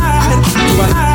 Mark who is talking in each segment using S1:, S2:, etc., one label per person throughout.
S1: side? Do I?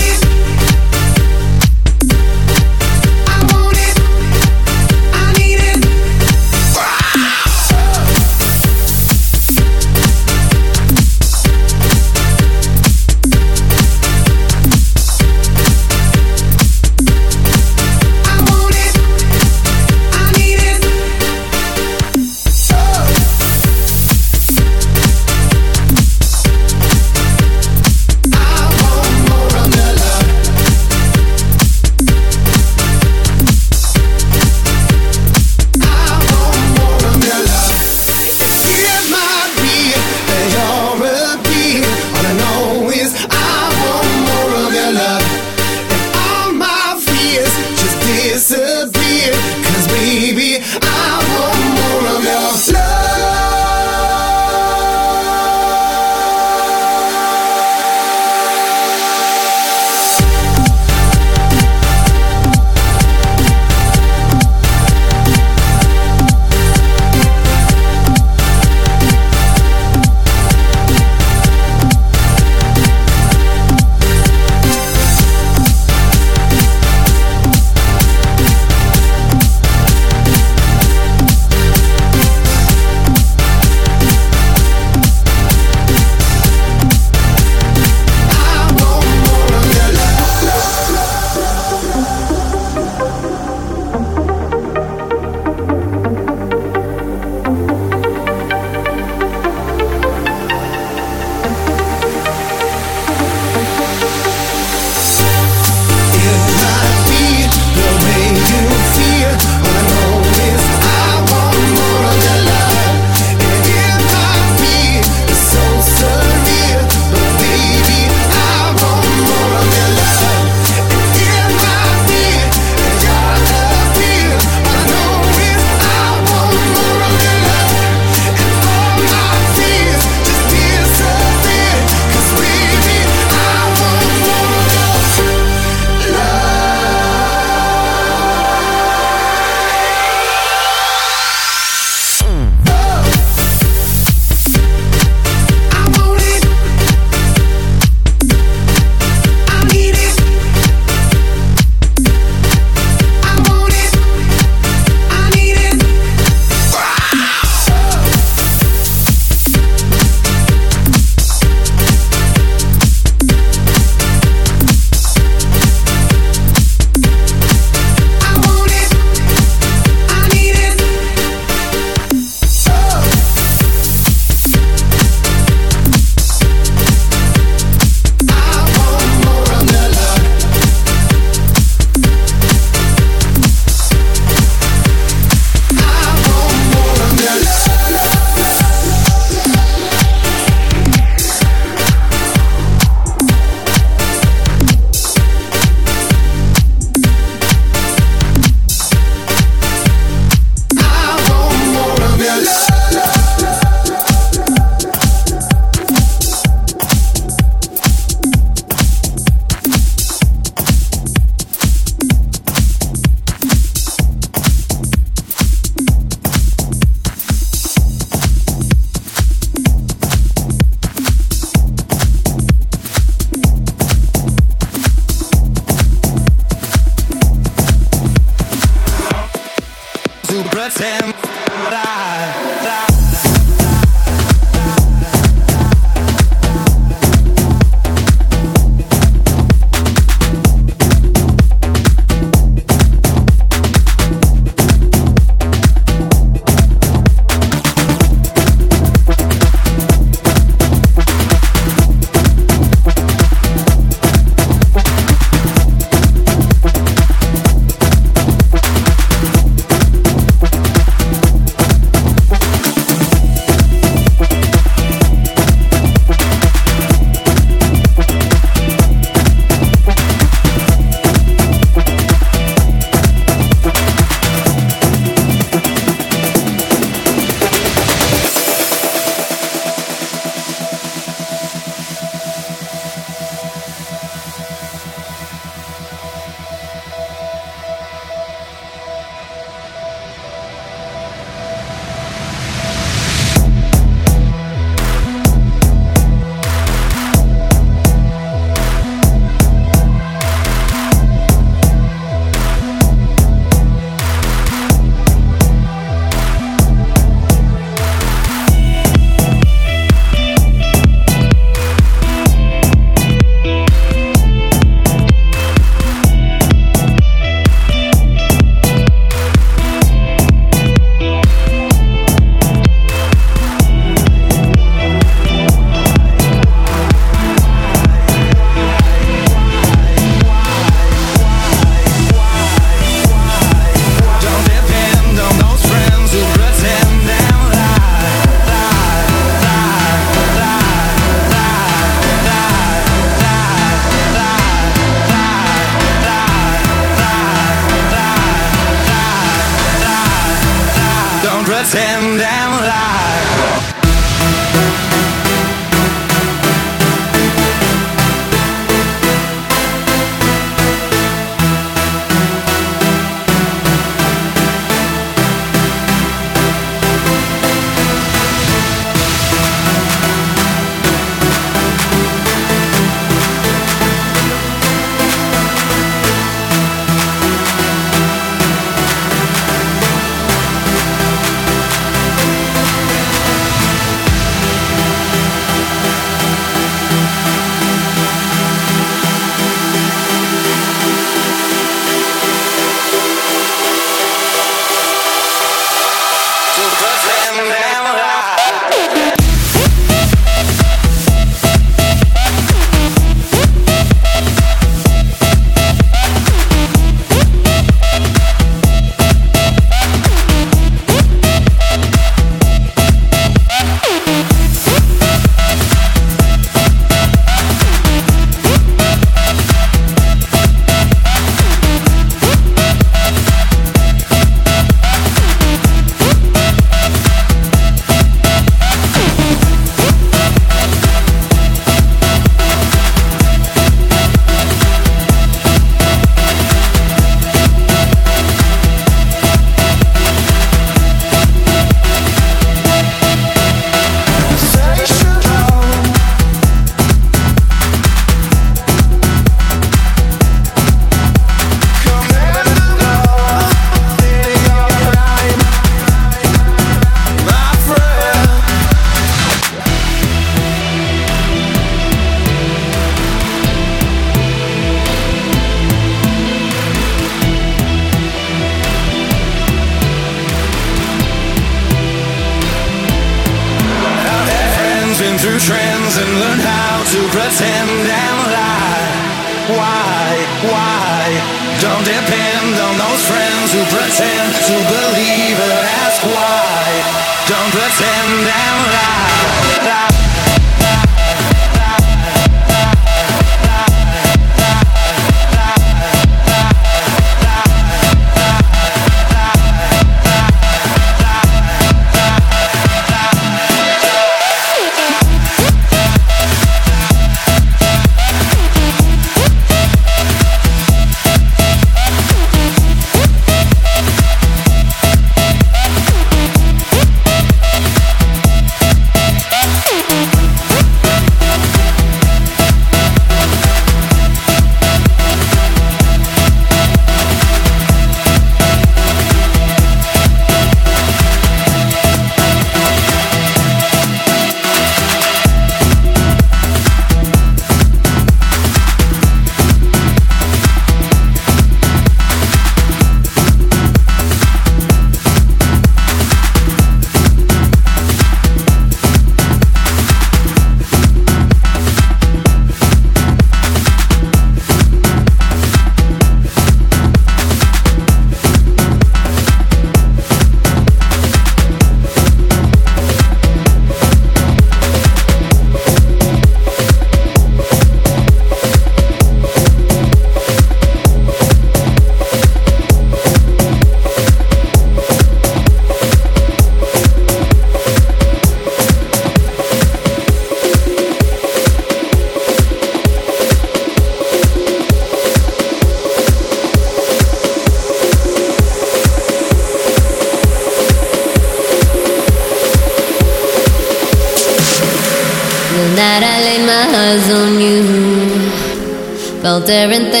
S2: daring things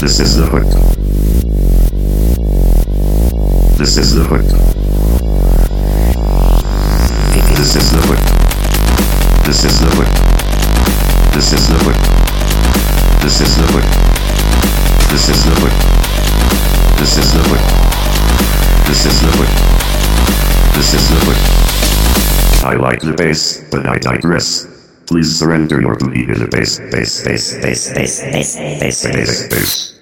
S2: this is the hook. This is the hook. This is the hook. This is the hook. This is the hook. This is the hook. This is the hook. This is the hook. This is the hook. This is the hook. I like the bass, but I digress. Please surrender your belief in the bass, bass, bass, bass, bass, bass, bass, bass, bass.